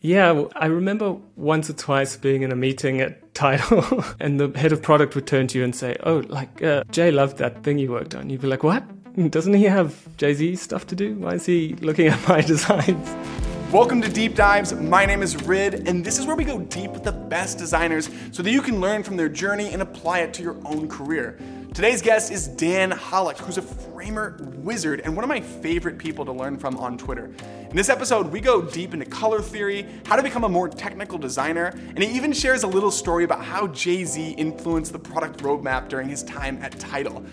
Yeah, I remember once or twice being in a meeting at Tidal and the head of product would turn to you and say, Oh, like, uh, Jay loved that thing you worked on. You'd be like, What? Doesn't he have Jay Z stuff to do? Why is he looking at my designs? Welcome to Deep Dives. My name is Ridd, and this is where we go deep with the best designers so that you can learn from their journey and apply it to your own career. Today's guest is Dan Hollick, who's a framer wizard and one of my favorite people to learn from on Twitter. In this episode, we go deep into color theory, how to become a more technical designer, and he even shares a little story about how Jay Z influenced the product roadmap during his time at Tidal.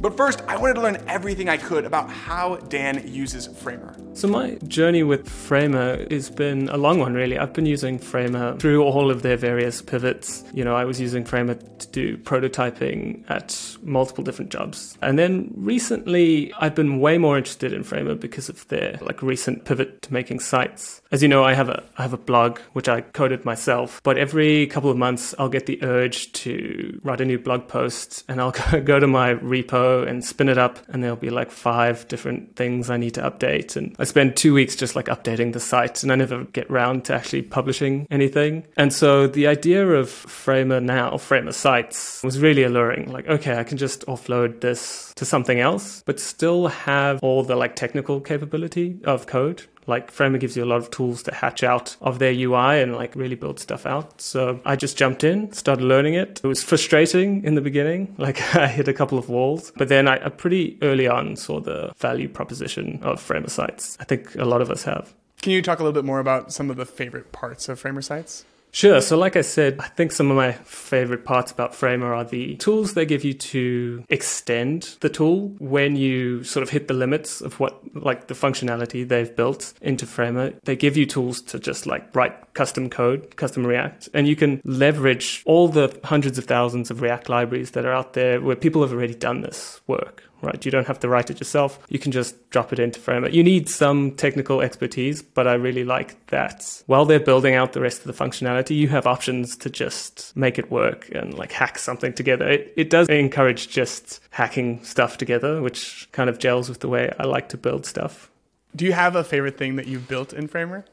But first, I wanted to learn everything I could about how Dan uses Framer. So, my journey with Framer has been a long one, really. I've been using Framer through all of their various pivots. You know, I was using Framer to do prototyping at multiple different jobs. And then recently, I've been way more interested in Framer because of their like recent pivot to making sites. As you know, I have a I have a blog which I coded myself, but every couple of months I'll get the urge to write a new blog post and I'll go to my repo and spin it up and there'll be like five different things I need to update and I spend 2 weeks just like updating the site and I never get round to actually publishing anything. And so the idea of Framer now, Framer sites was really alluring. Like okay, I can just offload this to something else but still have all the like technical capability of code like Framer gives you a lot of tools to hatch out of their UI and like really build stuff out. So I just jumped in, started learning it. It was frustrating in the beginning. Like I hit a couple of walls, but then I, I pretty early on saw the value proposition of Framer sites. I think a lot of us have. Can you talk a little bit more about some of the favorite parts of Framer sites? Sure. So, like I said, I think some of my favorite parts about Framer are the tools they give you to extend the tool when you sort of hit the limits of what, like the functionality they've built into Framer. They give you tools to just like write custom code, custom React, and you can leverage all the hundreds of thousands of React libraries that are out there where people have already done this work right? You don't have to write it yourself. You can just drop it into Framer. You need some technical expertise, but I really like that while they're building out the rest of the functionality, you have options to just make it work and like hack something together. It, it does encourage just hacking stuff together, which kind of gels with the way I like to build stuff. Do you have a favorite thing that you've built in Framer?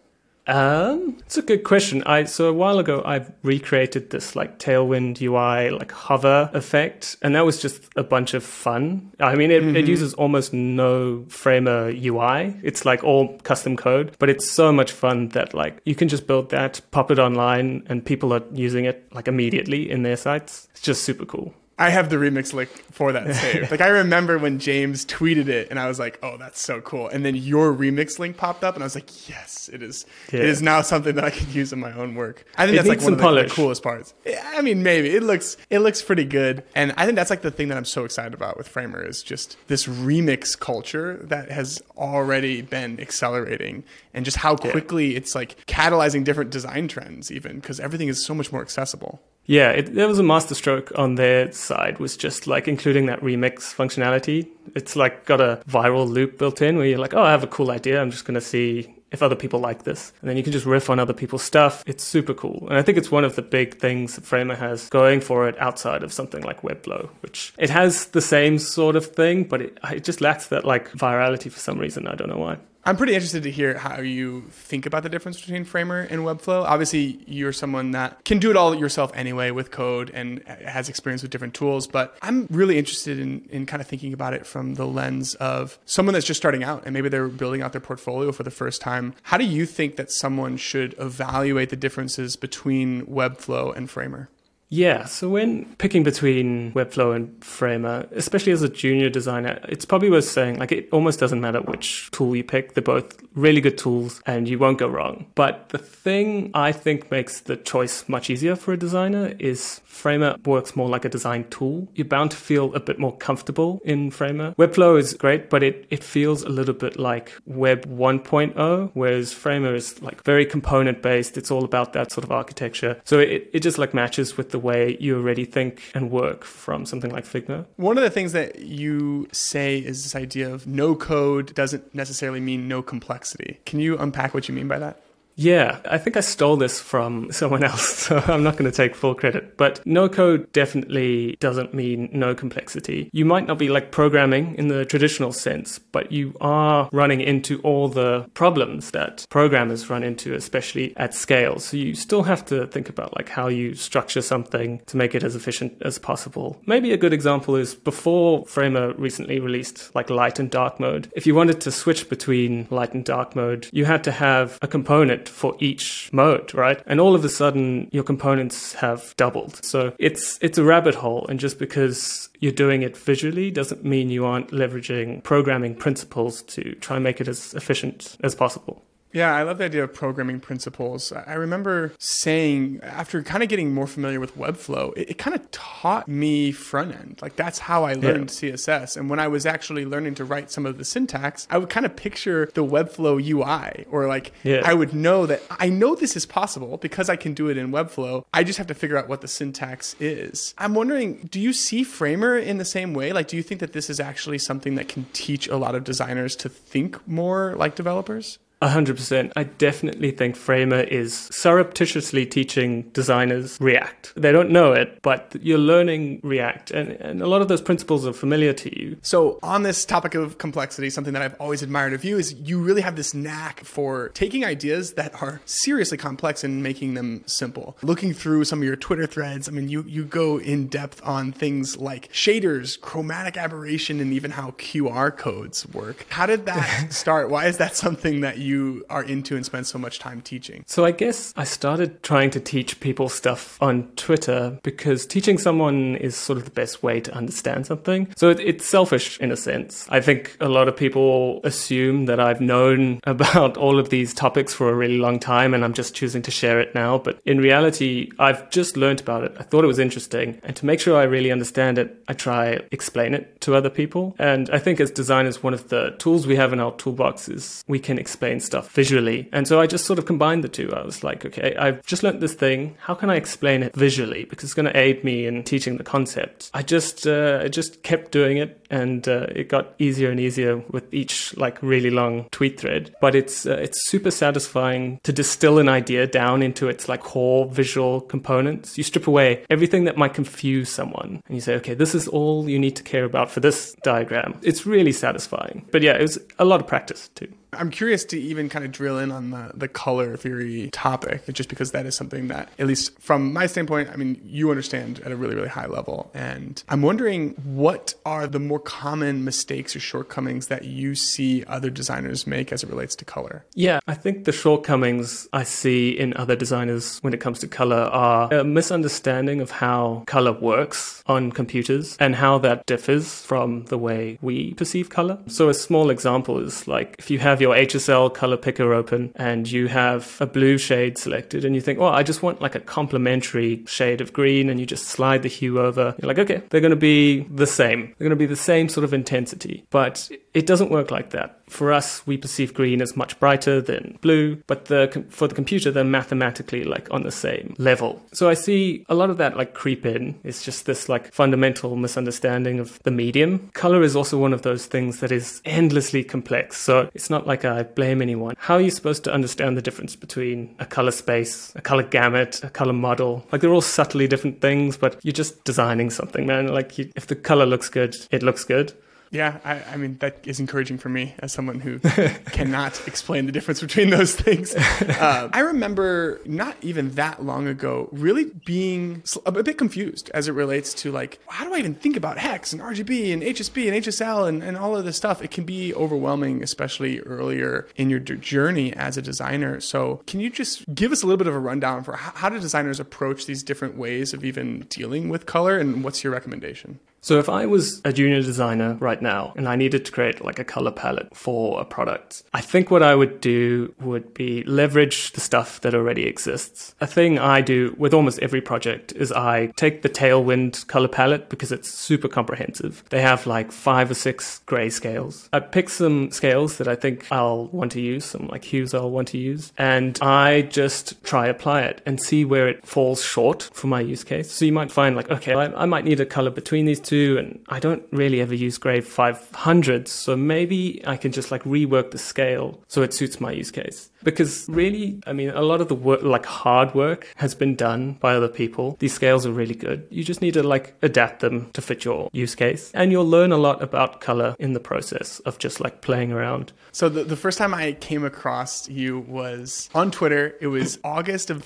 Um, it's a good question. I so a while ago I recreated this like Tailwind UI like hover effect, and that was just a bunch of fun. I mean, it, mm-hmm. it uses almost no Framer UI. It's like all custom code, but it's so much fun that like you can just build that, pop it online, and people are using it like immediately in their sites. It's just super cool. I have the remix link for that saved. like I remember when James tweeted it, and I was like, "Oh, that's so cool!" And then your remix link popped up, and I was like, "Yes, it is. Yeah. It is now something that I can use in my own work." I think it that's like one of the, the, coolest parts. I mean, maybe it looks it looks pretty good, and I think that's like the thing that I'm so excited about with Framer is just this remix culture that has already been accelerating, and just how quickly yeah. it's like catalyzing different design trends, even because everything is so much more accessible. Yeah, it, there was a masterstroke on their side, was just like including that remix functionality. It's like got a viral loop built in where you're like, oh, I have a cool idea. I'm just going to see if other people like this. And then you can just riff on other people's stuff. It's super cool. And I think it's one of the big things that Framer has going for it outside of something like Webflow, which it has the same sort of thing, but it, it just lacks that like virality for some reason. I don't know why. I'm pretty interested to hear how you think about the difference between Framer and Webflow. Obviously, you're someone that can do it all yourself anyway with code and has experience with different tools, but I'm really interested in, in kind of thinking about it from the lens of someone that's just starting out and maybe they're building out their portfolio for the first time. How do you think that someone should evaluate the differences between Webflow and Framer? Yeah, so when picking between Webflow and Framer, especially as a junior designer, it's probably worth saying like it almost doesn't matter which tool you pick. They're both really good tools and you won't go wrong. But the thing I think makes the choice much easier for a designer is Framer works more like a design tool. You're bound to feel a bit more comfortable in Framer. Webflow is great, but it, it feels a little bit like Web 1.0, whereas Framer is like very component based. It's all about that sort of architecture. So it, it just like matches with the the way you already think and work from something like Figma. One of the things that you say is this idea of no code doesn't necessarily mean no complexity. Can you unpack what you mean by that? Yeah, I think I stole this from someone else, so I'm not going to take full credit. But no code definitely doesn't mean no complexity. You might not be like programming in the traditional sense, but you are running into all the problems that programmers run into, especially at scale. So you still have to think about like how you structure something to make it as efficient as possible. Maybe a good example is before Framer recently released like light and dark mode. If you wanted to switch between light and dark mode, you had to have a component for each mode, right? And all of a sudden your components have doubled. So it's it's a rabbit hole and just because you're doing it visually doesn't mean you aren't leveraging programming principles to try and make it as efficient as possible. Yeah, I love the idea of programming principles. I remember saying, after kind of getting more familiar with Webflow, it, it kind of taught me front end. Like, that's how I learned yeah. CSS. And when I was actually learning to write some of the syntax, I would kind of picture the Webflow UI, or like, yeah. I would know that I know this is possible because I can do it in Webflow. I just have to figure out what the syntax is. I'm wondering, do you see Framer in the same way? Like, do you think that this is actually something that can teach a lot of designers to think more like developers? 100%. I definitely think Framer is surreptitiously teaching designers React. They don't know it, but you're learning React, and, and a lot of those principles are familiar to you. So, on this topic of complexity, something that I've always admired of you is you really have this knack for taking ideas that are seriously complex and making them simple. Looking through some of your Twitter threads, I mean, you, you go in depth on things like shaders, chromatic aberration, and even how QR codes work. How did that start? Why is that something that you you are into and spend so much time teaching? So I guess I started trying to teach people stuff on Twitter because teaching someone is sort of the best way to understand something. So it, it's selfish in a sense. I think a lot of people assume that I've known about all of these topics for a really long time and I'm just choosing to share it now. But in reality, I've just learned about it. I thought it was interesting. And to make sure I really understand it, I try explain it to other people. And I think as designers, one of the tools we have in our toolbox is we can explain explain stuff visually. And so I just sort of combined the two. I was like, okay, I've just learned this thing. How can I explain it visually? Because it's going to aid me in teaching the concept. I just, uh, I just kept doing it and uh, it got easier and easier with each like really long tweet thread. But it's, uh, it's super satisfying to distill an idea down into its like core visual components. You strip away everything that might confuse someone and you say, okay, this is all you need to care about for this diagram. It's really satisfying. But yeah, it was a lot of practice too. I'm curious to even kind of drill in on the, the color theory topic, just because that is something that, at least from my standpoint, I mean, you understand at a really, really high level. And I'm wondering what are the more common mistakes or shortcomings that you see other designers make as it relates to color? Yeah, I think the shortcomings I see in other designers when it comes to color are a misunderstanding of how color works on computers and how that differs from the way we perceive color. So, a small example is like if you have your your HSL color picker open and you have a blue shade selected and you think, oh, I just want like a complementary shade of green and you just slide the hue over. You're like, okay, they're going to be the same. They're going to be the same sort of intensity. But it doesn't work like that for us, we perceive green as much brighter than blue, but the, for the computer, they're mathematically like on the same level. So I see a lot of that like creep in. It's just this like fundamental misunderstanding of the medium. Color is also one of those things that is endlessly complex. So it's not like I blame anyone. How are you supposed to understand the difference between a color space, a color gamut, a color model? Like they're all subtly different things, but you're just designing something, man. Like you, if the color looks good, it looks good. Yeah, I, I, mean that is encouraging for me as someone who cannot explain the difference between those things. Uh, I remember not even that long ago really being a bit confused as it relates to like how do I even think about hex and RGB and HSB and HSL and, and all of this stuff. It can be overwhelming, especially earlier in your journey as a designer. So can you just give us a little bit of a rundown for how, how do designers approach these different ways of even dealing with color and what's your recommendation? So if I was a junior designer right now and I needed to create like a color palette for a product, I think what I would do would be leverage the stuff that already exists. A thing I do with almost every project is I take the Tailwind color palette because it's super comprehensive. They have like five or six gray scales. I pick some scales that I think I'll want to use, some like hues I'll want to use, and I just try apply it and see where it falls short for my use case. So you might find like, okay, I, I might need a color between these two and I don't really ever use Gray 500, so maybe I can just like rework the scale so it suits my use case. Because really, I mean, a lot of the work, like hard work, has been done by other people. These scales are really good. You just need to like adapt them to fit your use case, and you'll learn a lot about color in the process of just like playing around. So the, the first time I came across you was on Twitter. It was August of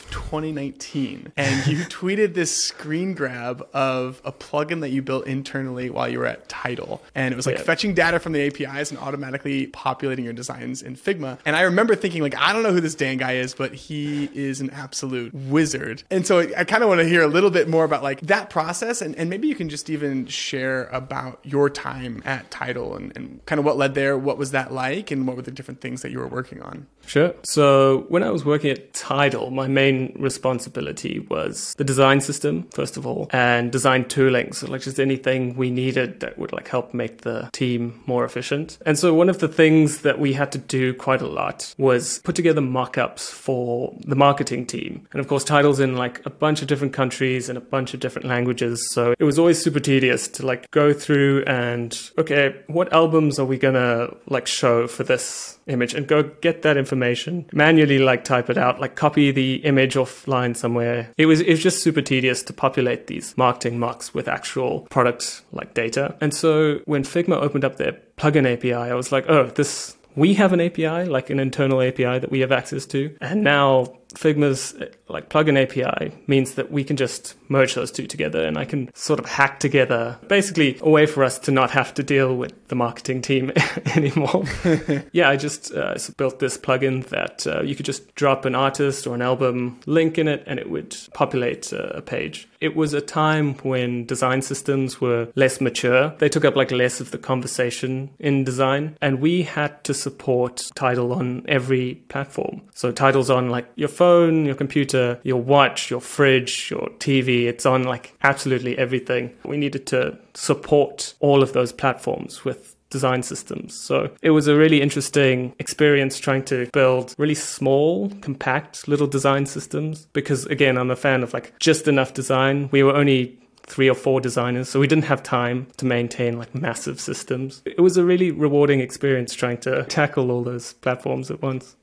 2019, and you tweeted this screen grab of a plugin that you built internally while you were at Tidal. and it was like Yeah. fetching data from the APIs and automatically populating your designs in Figma. And I remember thinking like, I don't know who this Dan guy is, but he is an absolute wizard. And so I kind of want to hear a little bit more about like that process, and, and maybe you can just even share about your time at Tidal and, and kind of what led there. What was that like, and what were the different things that you were working on? Sure. So when I was working at Tidal, my main responsibility was the design system, first of all, and design tooling. So like just anything we needed that would like help make the team more efficient. And so one of the things that we had to do quite a lot was put together mock-ups for the marketing team. And of course, Tidal's in like a bunch of different countries and a bunch of different languages. So it was always super tedious to like go through and, okay, what albums are we gonna like show for this image and go get that information manually like type it out like copy the image offline somewhere it was it was just super tedious to populate these marketing mocks with actual product like data and so when figma opened up their plugin api i was like oh this we have an api like an internal api that we have access to. And now Figma's uh, like plugin API means that we can just merge those two together and I can sort of hack together basically a way for us to not have to deal with the marketing team anymore. yeah, I just uh, built this plugin that uh, you could just drop an artist or an album link in it and it would populate uh, a page. It was a time when design systems were less mature. They took up like less of the conversation in design and we had to support Tidal on every platform. So Tidal's on like your phone, your computer, your watch, your fridge, your TV. It's on like absolutely everything. We needed to support all of those platforms with design systems. So it was a really interesting experience trying to build really small, compact little design systems because again, I'm a fan of like just enough design. We were only three or four designers, so we didn't have time to maintain like massive systems. It was a really rewarding experience trying to tackle all those platforms at once.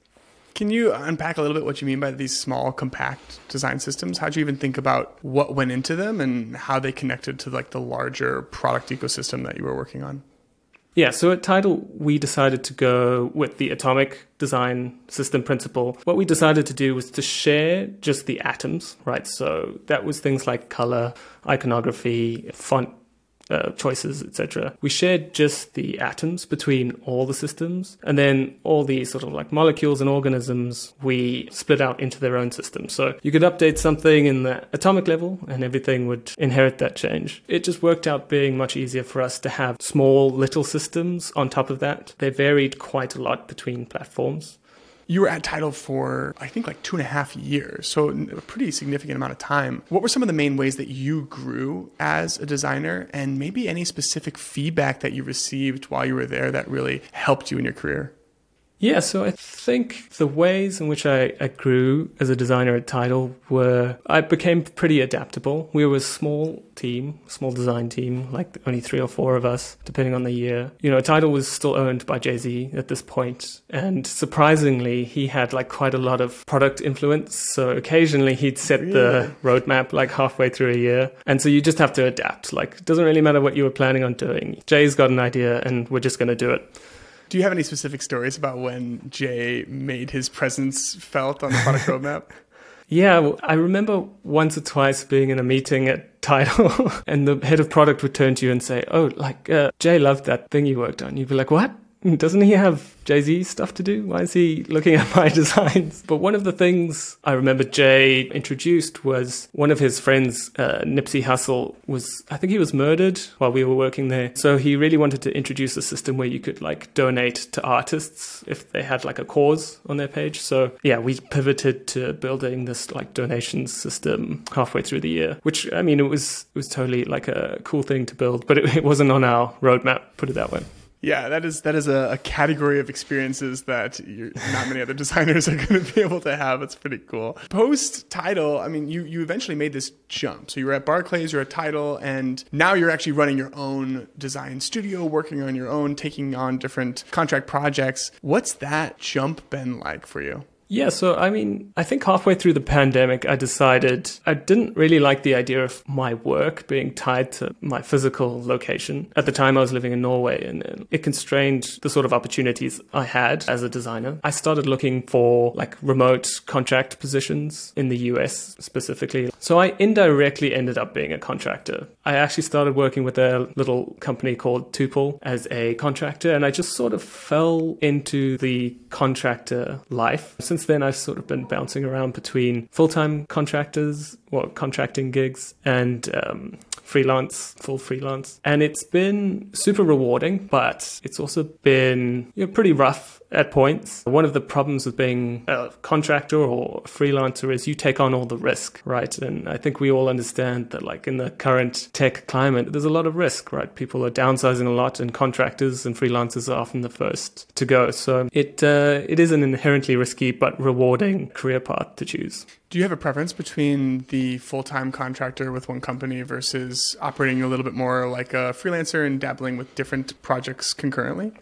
Can you unpack a little bit what you mean by these small, compact design systems? How'd you even think about what went into them and how they connected to like the larger product ecosystem that you were working on? Yeah, so at Tidal, we decided to go with the atomic design system principle. What we decided to do was to share just the atoms, right? So that was things like color, iconography, font uh, choices, etc. We shared just the atoms between all the systems, and then all the sort of like molecules and organisms we split out into their own systems. So you could update something in the atomic level, and everything would inherit that change. It just worked out being much easier for us to have small little systems on top of that. They varied quite a lot between platforms. You were at Tidal for, I think, like two and a half years, so a pretty significant amount of time. What were some of the main ways that you grew as a designer, and maybe any specific feedback that you received while you were there that really helped you in your career? Yeah, so I think the ways in which I, I grew as a designer at Tidal were I became pretty adaptable. We were a small team, small design team, like only three or four of us, depending on the year. You know, Tidal was still owned by Jay Z at this point, and surprisingly, he had like quite a lot of product influence. So occasionally he'd set the roadmap like halfway through a year, and so you just have to adapt. Like, it doesn't really matter what you were planning on doing. Jay's got an idea, and we're just going to do it. Do you have any specific stories about when Jay made his presence felt on the product roadmap? Yeah, I remember once or twice being in a meeting at Tidal, and the head of product would turn to you and say, "Oh, like uh, Jay loved that thing you worked on." You'd be like, "What? Doesn't he have Jay Z stuff to do? Why is he looking at my designs?" But one of the things I remember Jay introduced was one of his friends, uh, Nipsey Hussle, was I think he was murdered while we were working there. So he really wanted to introduce a system where you could like donate to artists if they had like a cause on their page. So yeah, we pivoted to building this like donations system halfway through the year, which I mean it was it was totally like a cool thing to build, but it, it wasn't on our roadmap. Put it that way. Yeah, that is that is a, a category of experiences that not many other designers are going to be able to have. It's pretty cool. Post Tidal, I mean, you you eventually made this jump. So you were at Barclays, you're at Tidal, and now you're actually running your own design studio, working on your own, taking on different contract projects. What's that jump been like for you? Yeah, so I mean, I think halfway through the pandemic, I decided I didn't really like the idea of my work being tied to my physical location. At the time, I was living in Norway and it constrained the sort of opportunities I had as a designer. I started looking for like remote contract positions in the US specifically. So I indirectly ended up being a contractor. I actually started working with a little company called Tuple as a contractor, and I just sort of fell into the contractor life. Since then, I've sort of been bouncing around between full time contractors, well, contracting gigs, and um, freelance, full freelance. And it's been super rewarding, but it's also been you know, pretty rough at points. One of the problems with being a contractor or a freelancer is you take on all the risk, right? And I think we all understand that, like in the current tech climate, there's a lot of risk, right? People are downsizing a lot, and contractors and freelancers are often the first to go. So it uh, it is an inherently risky but rewarding career path to choose. Do you have a preference between the full time contractor with one company versus operating a little bit more like a freelancer and dabbling with different projects concurrently?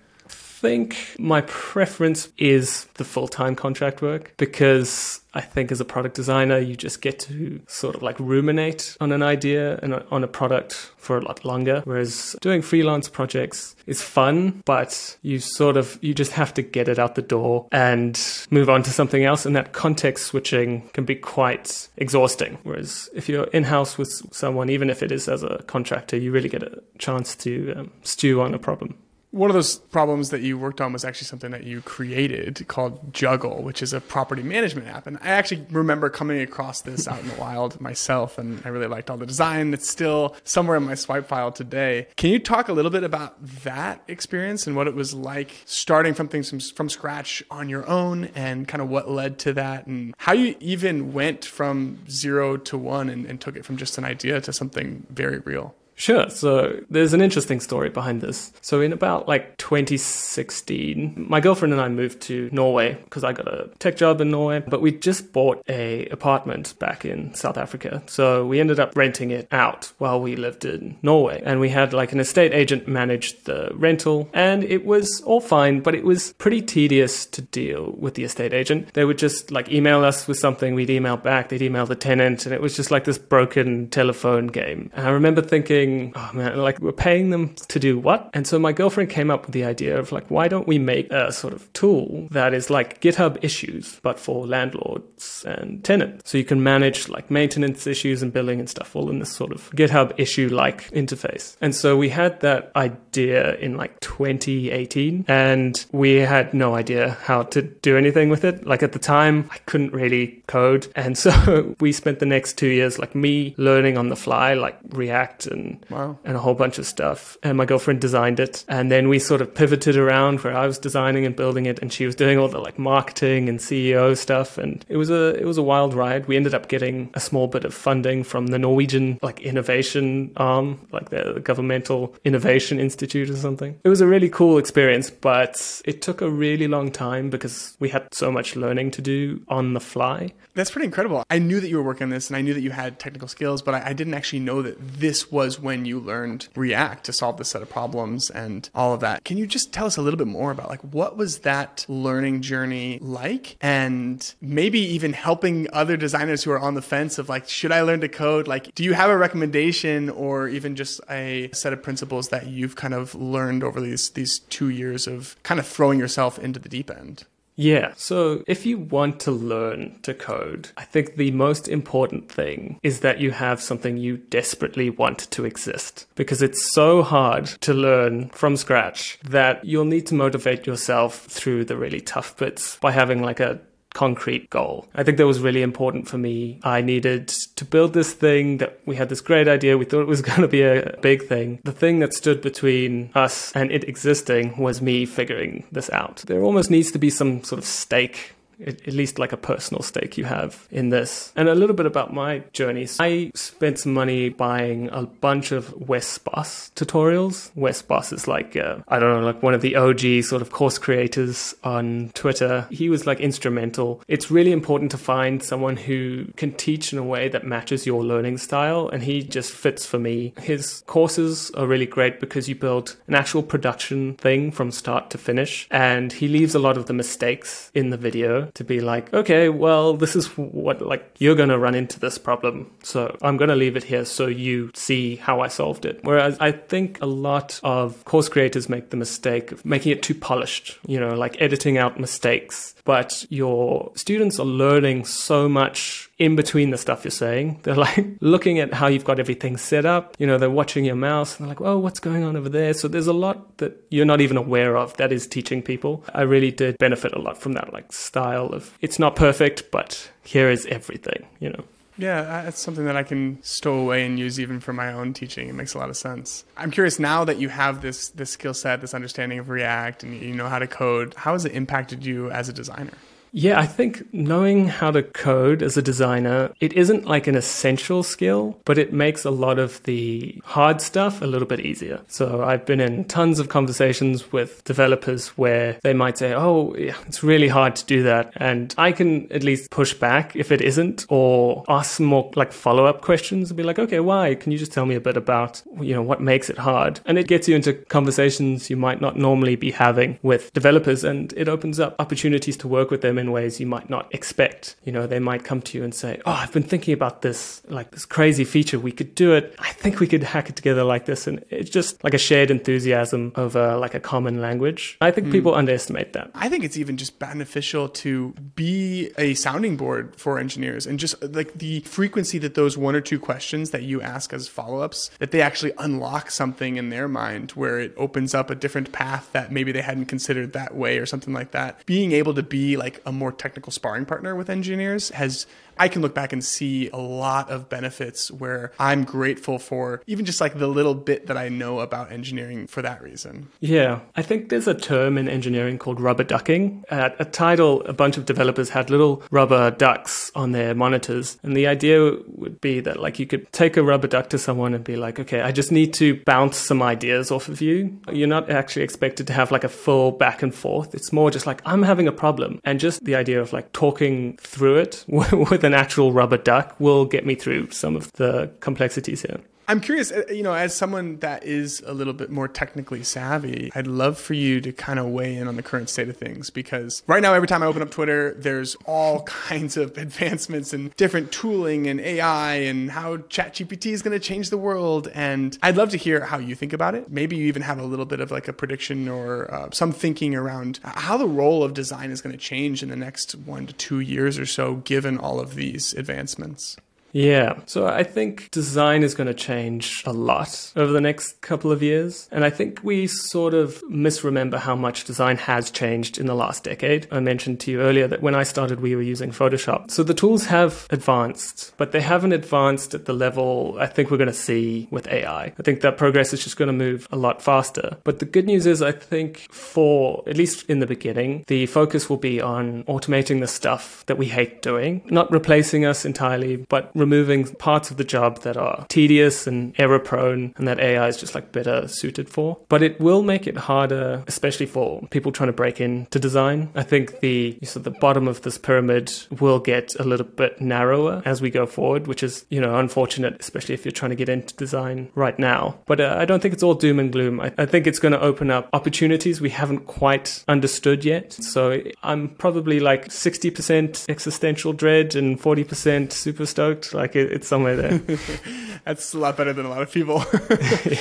Think my preference is the full time contract work because I think as a product designer, you just get to sort of like ruminate on an idea and on a product for a lot longer. Whereas doing freelance projects is fun, but you sort of, you just have to get it out the door and move on to something else. And that context switching can be quite exhausting. Whereas if you're in house with someone, even if it is as a contractor, you really get a chance to um, stew on a problem one of those problems that you worked on was actually something that you created called Juggle, which is a property management app. And I actually remember coming across this out in the wild myself, and I really liked all the design. It's still somewhere in my swipe file today. Can you talk a little bit about that experience and what it was like starting from things from, from scratch on your own and kind of what led to that and how you even went from zero to one and, and took it from just an idea to something very real? Sure. So there's an interesting story behind this. So in about like 2016, my girlfriend and I moved to Norway because I got a tech job in Norway, but we just bought a apartment back in South Africa. So we ended up renting it out while we lived in Norway. And we had like an estate agent manage the rental and it was all fine, but it was pretty tedious to deal with the estate agent. They would just like email us with something, we'd email back, they'd email the tenant, and it was just like this broken telephone game. And I remember thinking, oh man, like we're paying them to do what? And so my girlfriend came up with the idea of like, why don't we make a sort of tool that is like GitHub issues, but for landlords and tenants? So you can manage like maintenance issues and billing and stuff all in this sort of GitHub issue like interface. And so we had that idea in like 2018 and we had no idea how to do anything with it. Like at the time, I couldn't really code. And so we spent the next two years like me learning on the fly, like React and wow. and a whole bunch of stuff. And my girlfriend designed it. And then we sort of pivoted around where I was designing and building it and she was doing all the like marketing and CEO stuff. And it was a, it was a wild ride. We ended up getting a small bit of funding from the Norwegian like innovation arm, like the governmental innovation institute or something. It was a really cool experience, but it took a really long time because we had so much learning to do on the fly. That's pretty incredible. I knew that you were working on this and I knew that you had technical skills, but I, I didn't actually know that this was when you learned React to solve this set of problems and all of that. Can you just tell us a little bit more about like what was that learning journey like and maybe even helping other designers who are on the fence of like should I learn to code? Like do you have a recommendation or even just a set of principles that you've kind of learned over these these 2 years of kind of throwing yourself into the deep end? Yeah. So if you want to learn to code, I think the most important thing is that you have something you desperately want to exist because it's so hard to learn from scratch that you'll need to motivate yourself through the really tough bits by having like a concrete goal. I think that was really important for me. I needed to build this thing that we had this great idea. We thought it was going to be a big thing. The thing that stood between us and it existing was me figuring this out. There almost needs to be some sort of stake at least like a personal stake you have in this. And a little bit about my journeys. I spent some money buying a bunch of Wes Bos tutorials. Wes Bos is like, uh, I don't know, like one of the OG sort of course creators on Twitter. He was like instrumental. It's really important to find someone who can teach in a way that matches your learning style. And he just fits for me. His courses are really great because you build an actual production thing from start to finish. And he leaves a lot of the mistakes in the video to be like, okay, well, this is what, like, you're going to run into this problem. So I'm going to leave it here so you see how I solved it. Whereas I think a lot of course creators make the mistake of making it too polished, you know, like editing out mistakes. But your students are learning so much in between the stuff you're saying. They're like looking at how you've got everything set up. You know, they're watching your mouse and they're like, oh, what's going on over there? So there's a lot that you're not even aware of that is teaching people. I really did benefit a lot from that like style of it's not perfect, but here is everything, you know. Yeah, uh, that's something that I can stow away and use even for my own teaching. It makes a lot of sense. I'm curious now that you have this this skill set, this understanding of React, and you know how to code. How has it impacted you as a designer? Yeah, I think knowing how to code as a designer, it isn't like an essential skill, but it makes a lot of the hard stuff a little bit easier. So I've been in tons of conversations with developers where they might say, oh, yeah, it's really hard to do that. And I can at least push back if it isn't or ask some more like follow up questions and be like, okay, why? Can you just tell me a bit about, you know, what makes it hard? And it gets you into conversations you might not normally be having with developers and it opens up opportunities to work with them in in ways you might not expect. You know, they might come to you and say, Oh, I've been thinking about this, like this crazy feature. We could do it. I think we could hack it together like this. And it's just like a shared enthusiasm over like a common language. I think mm. people underestimate that. I think it's even just beneficial to be a sounding board for engineers and just like the frequency that those one or two questions that you ask as follow ups, that they actually unlock something in their mind where it opens up a different path that maybe they hadn't considered that way or something like that. Being able to be like a more technical sparring partner with engineers has I can look back and see a lot of benefits where I'm grateful for even just like the little bit that I know about engineering for that reason. Yeah, I think there's a term in engineering called rubber ducking. At a Tidal, a bunch of developers had little rubber ducks on their monitors. And the idea would be that like you could take a rubber duck to someone and be like, okay, I just need to bounce some ideas off of you. You're not actually expected to have like a full back and forth. It's more just like, I'm having a problem. And just the idea of like talking through it with an actual rubber duck will get me through some of the complexities here. I'm curious, uh, you know, as someone that is a little bit more technically savvy, I'd love for you to kind of weigh in on the current state of things because right now, every time I open up Twitter, there's all kinds of advancements and different tooling and AI and how ChatGPT is going to change the world. And I'd love to hear how you think about it. Maybe you even have a little bit of like a prediction or uh, some thinking around how the role of design is going to change in the next one to two years or so, given all of these advancements. Yeah. So I think design is going to change a lot over the next couple of years. And I think we sort of misremember how much design has changed in the last decade. I mentioned to you earlier that when I started, we were using Photoshop. So the tools have advanced, but they haven't advanced at the level I think we're going to see with AI. I think that progress is just going to move a lot faster. But the good news is, I think for at least in the beginning, the focus will be on automating the stuff that we hate doing, not replacing us entirely, but removing parts of the job that are tedious and error prone and that AI is just like better suited for. But it will make it harder, especially for people trying to break into design. I think the so the bottom of this pyramid will get a little bit narrower as we go forward, which is, you know, unfortunate, especially if you're trying to get into design right now. But uh, I don't think it's all doom and gloom. I, I think it's going to open up opportunities we haven't quite understood yet. So I'm probably like 60% existential dread and 40% super stoked. Like it, it's somewhere there. That's a lot better than a lot of people.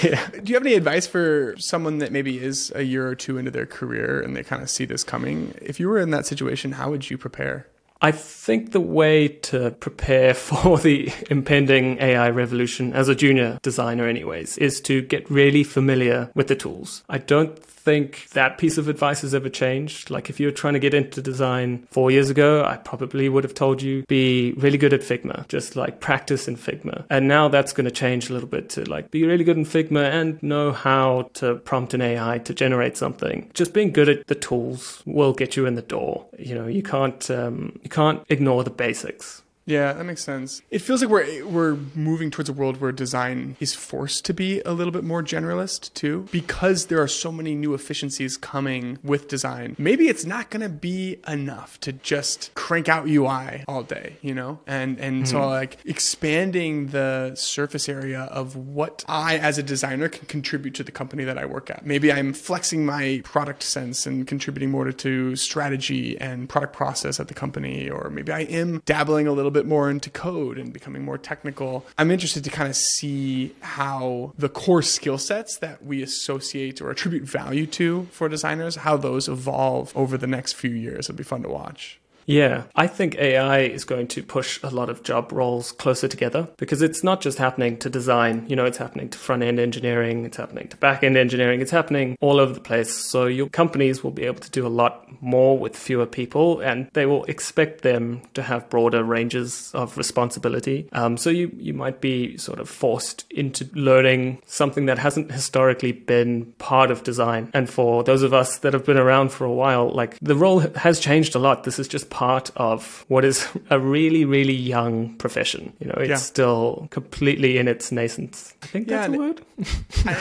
yeah. Do you have any advice for someone that maybe is a year or two into their career and they kind of see this coming? If you were in that situation, how would you prepare? I think the way to prepare for the impending AI revolution as a junior designer, anyways, is to get really familiar with the tools. I don't think that piece of advice has ever changed. Like if you were trying to get into design four years ago, I probably would have told you be really good at Figma, just like practice in Figma. And now that's going to change a little bit to like be really good in Figma and know how to prompt an AI to generate something. Just being good at the tools will get you in the door. You know, you can't um, you can't ignore the basics. Yeah, that makes sense. It feels like we're we're moving towards a world where design is forced to be a little bit more generalist too, because there are so many new efficiencies coming with design. Maybe it's not going to be enough to just crank out UI all day, you know, and and mm-hmm. so like expanding the surface area of what I as a designer can contribute to the company that I work at. Maybe I'm flexing my product sense and contributing more to, to strategy and product process at the company, or maybe I am dabbling a little bit more into code and becoming more technical. I'm interested to kind of see how the core skill sets that we associate or attribute value to for designers, how those evolve over the next few years. It'll be fun to watch. Yeah, I think AI is going to push a lot of job roles closer together because it's not just happening to design, you know, it's happening to front end engineering, it's happening to back end engineering, it's happening all over the place. So your companies will be able to do a lot more with fewer people and they will expect them to have broader ranges of responsibility. Um, so you, you might be sort of forced into learning something that hasn't historically been part of design. And for those of us that have been around for a while, like the role has changed a lot. This is just part of what is a really, really young profession. You know, it's yeah. still completely in its nascence. I think that's a word.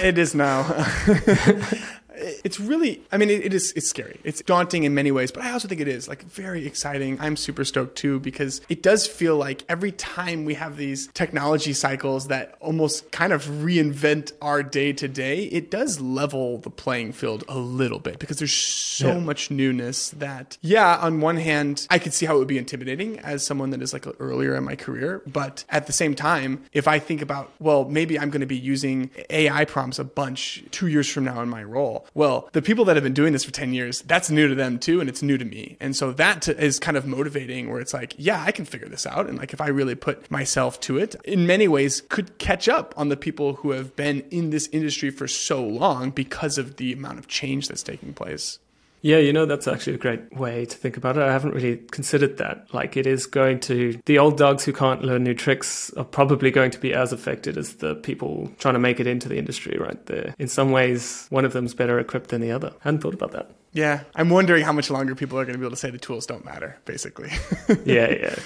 it is now. it's really i mean it, it is it's scary it's daunting in many ways but i also think it is like very exciting i'm super stoked too because it does feel like every time we have these technology cycles that almost kind of reinvent our day to day it does level the playing field a little bit because there's so yeah. much newness that yeah on one hand i could see how it would be intimidating as someone that is like earlier in my career but at the same time if i think about well maybe i'm going to be using ai prompts a bunch two years from now in my role well, the people that have been doing this for 10 years, that's new to them too, and it's new to me. And so that is kind of motivating where it's like, yeah, I can figure this out. And like, if I really put myself to it, in many ways could catch up on the people who have been in this industry for so long because of the amount of change that's taking place. Yeah, you know, that's actually a great way to think about it. I haven't really considered that. Like, it is going to, the old dogs who can't learn new tricks are probably going to be as affected as the people trying to make it into the industry, right? there. in some ways, one of them's better equipped than the other. I hadn't thought about that. Yeah, I'm wondering how much longer people are going to be able to say the tools don't matter, basically. yeah, yeah.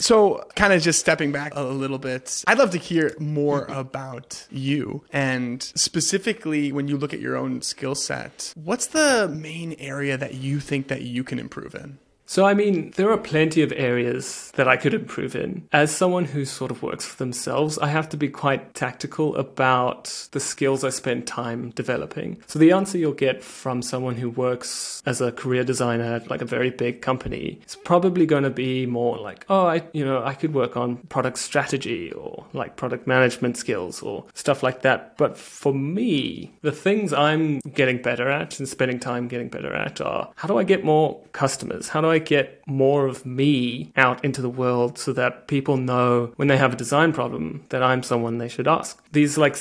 So, kind of just stepping back a little bit, I'd love to hear more mm-hmm. about you. And specifically, when you look at your own skill set, what's the main area that you think that you can improve in? So, I mean, there are plenty of areas that I could improve in. As someone who sort of works for themselves, I have to be quite tactical about the skills I spend time developing. So, the answer you'll get from someone who works as a career designer at like a very big company is probably going to be more like, oh, I, you know, I could work on product strategy or like product management skills or stuff like that. But for me, the things I'm getting better at and spending time getting better at are how do I get more customers? How do I Get more of me out into the world so that people know when they have a design problem that I'm someone they should ask? These like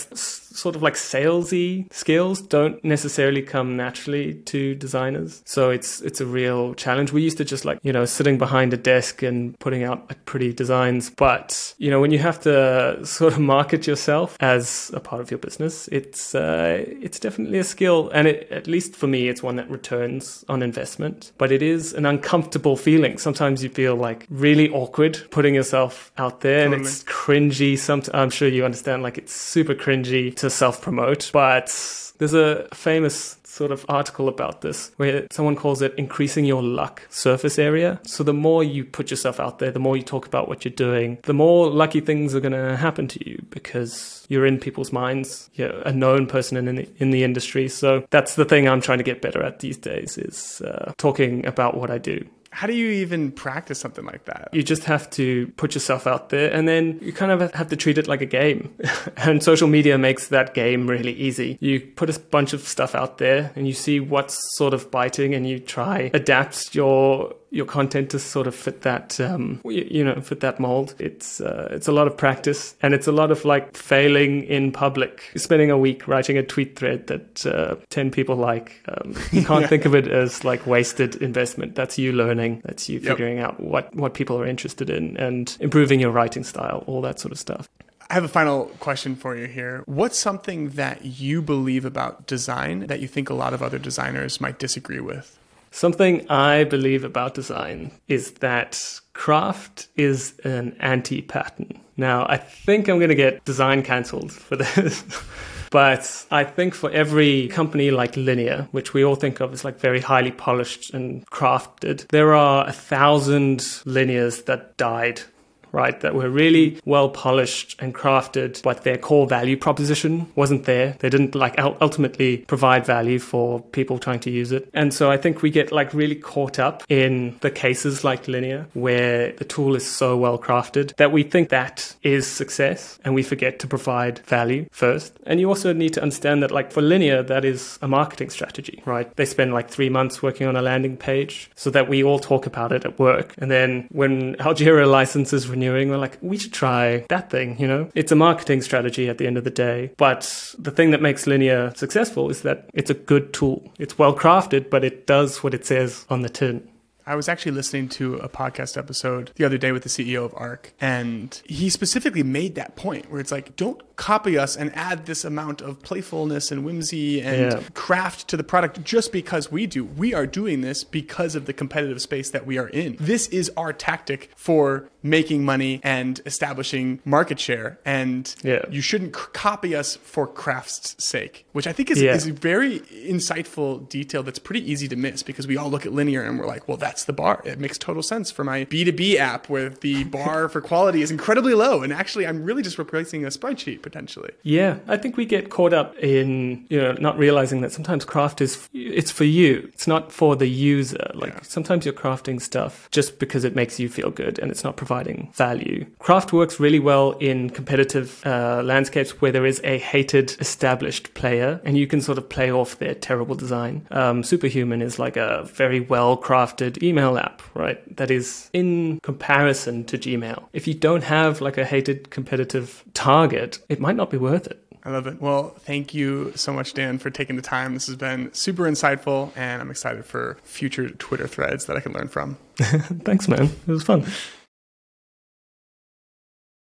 sort of like salesy skills don't necessarily come naturally to designers. So it's it's a real challenge. We used to just like, you know, sitting behind a desk and putting out pretty designs, but you know, when you have to sort of market yourself as a part of your business, it's uh, it's definitely a skill and it, at least for me it's one that returns on investment, but it is an uncomfortable feeling. Sometimes you feel like really awkward putting yourself out there totally. and it's cringy. Sometimes I'm sure you understand like it's super cringy to self promote, but there's a famous sort of article about this where someone calls it increasing your luck surface area. So the more you put yourself out there, the more you talk about what you're doing, the more lucky things are going to happen to you because you're in people's minds. You're a known person in the, in the industry. So that's the thing I'm trying to get better at these days is uh, talking about what I do how do you even practice something like that? You just have to put yourself out there and then you kind of have to treat it like a game. and social media makes that game really easy. You put a bunch of stuff out there and you see what's sort of biting and you try adapt your your content to sort of fit that um, you know fit that mold. It's uh, it's a lot of practice and it's a lot of like failing in public. Spending a week writing a tweet thread that uh, ten people like. Um, you can't yeah. think of it as like wasted investment. That's you learning. That's you figuring yep. out what what people are interested in and improving your writing style. All that sort of stuff. I have a final question for you here. What's something that you believe about design that you think a lot of other designers might disagree with? Something I believe about design is that craft is an anti pattern. Now, I think I'm going to get design cancelled for this. But I think for every company like Linear, which we all think of as like very highly polished and crafted, there are a thousand linears that died right? That were really well polished and crafted, but their core value proposition wasn't there. They didn't like ultimately provide value for people trying to use it. And so I think we get like really caught up in the cases like Linear where the tool is so well crafted that we think that is success and we forget to provide value first. And you also need to understand that like for Linear, that is a marketing strategy, right? They spend like three months working on a landing page so that we all talk about it at work. And then when our Jira licenses we're like, we should try that thing, you know? It's a marketing strategy at the end of the day. But the thing that makes Linear successful is that it's a good tool. It's well crafted, but it does what it says on the tin. I was actually listening to a podcast episode the other day with the CEO of ARC, and he specifically made that point where it's like, don't copy us and add this amount of playfulness and whimsy and yeah. craft to the product just because we do. We are doing this because of the competitive space that we are in. This is our tactic for making money and establishing market share. And yeah. you shouldn't c- copy us for craft's sake, which I think is, yeah. is a very insightful detail that's pretty easy to miss because we all look at linear and we're like, well, that's the bar. It makes total sense for my B2B app where the bar for quality is incredibly low. And actually, I'm really just replacing a spreadsheet potentially. Yeah, I think we get caught up in, you know, not realizing that sometimes craft is, it's for you. It's not for the user. Like yeah. sometimes you're crafting stuff just because it makes you feel good and it's not providing value. Craft works really well in competitive uh, landscapes where there is a hated established player and you can sort of play off their terrible design. Um, Superhuman is like a very well crafted email app, right? That is in comparison to Gmail. If you don't have like a hated competitive target, it might not be worth it. I love it. Well, thank you so much, Dan, for taking the time. This has been super insightful, and I'm excited for future Twitter threads that I can learn from. Thanks, man. It was fun.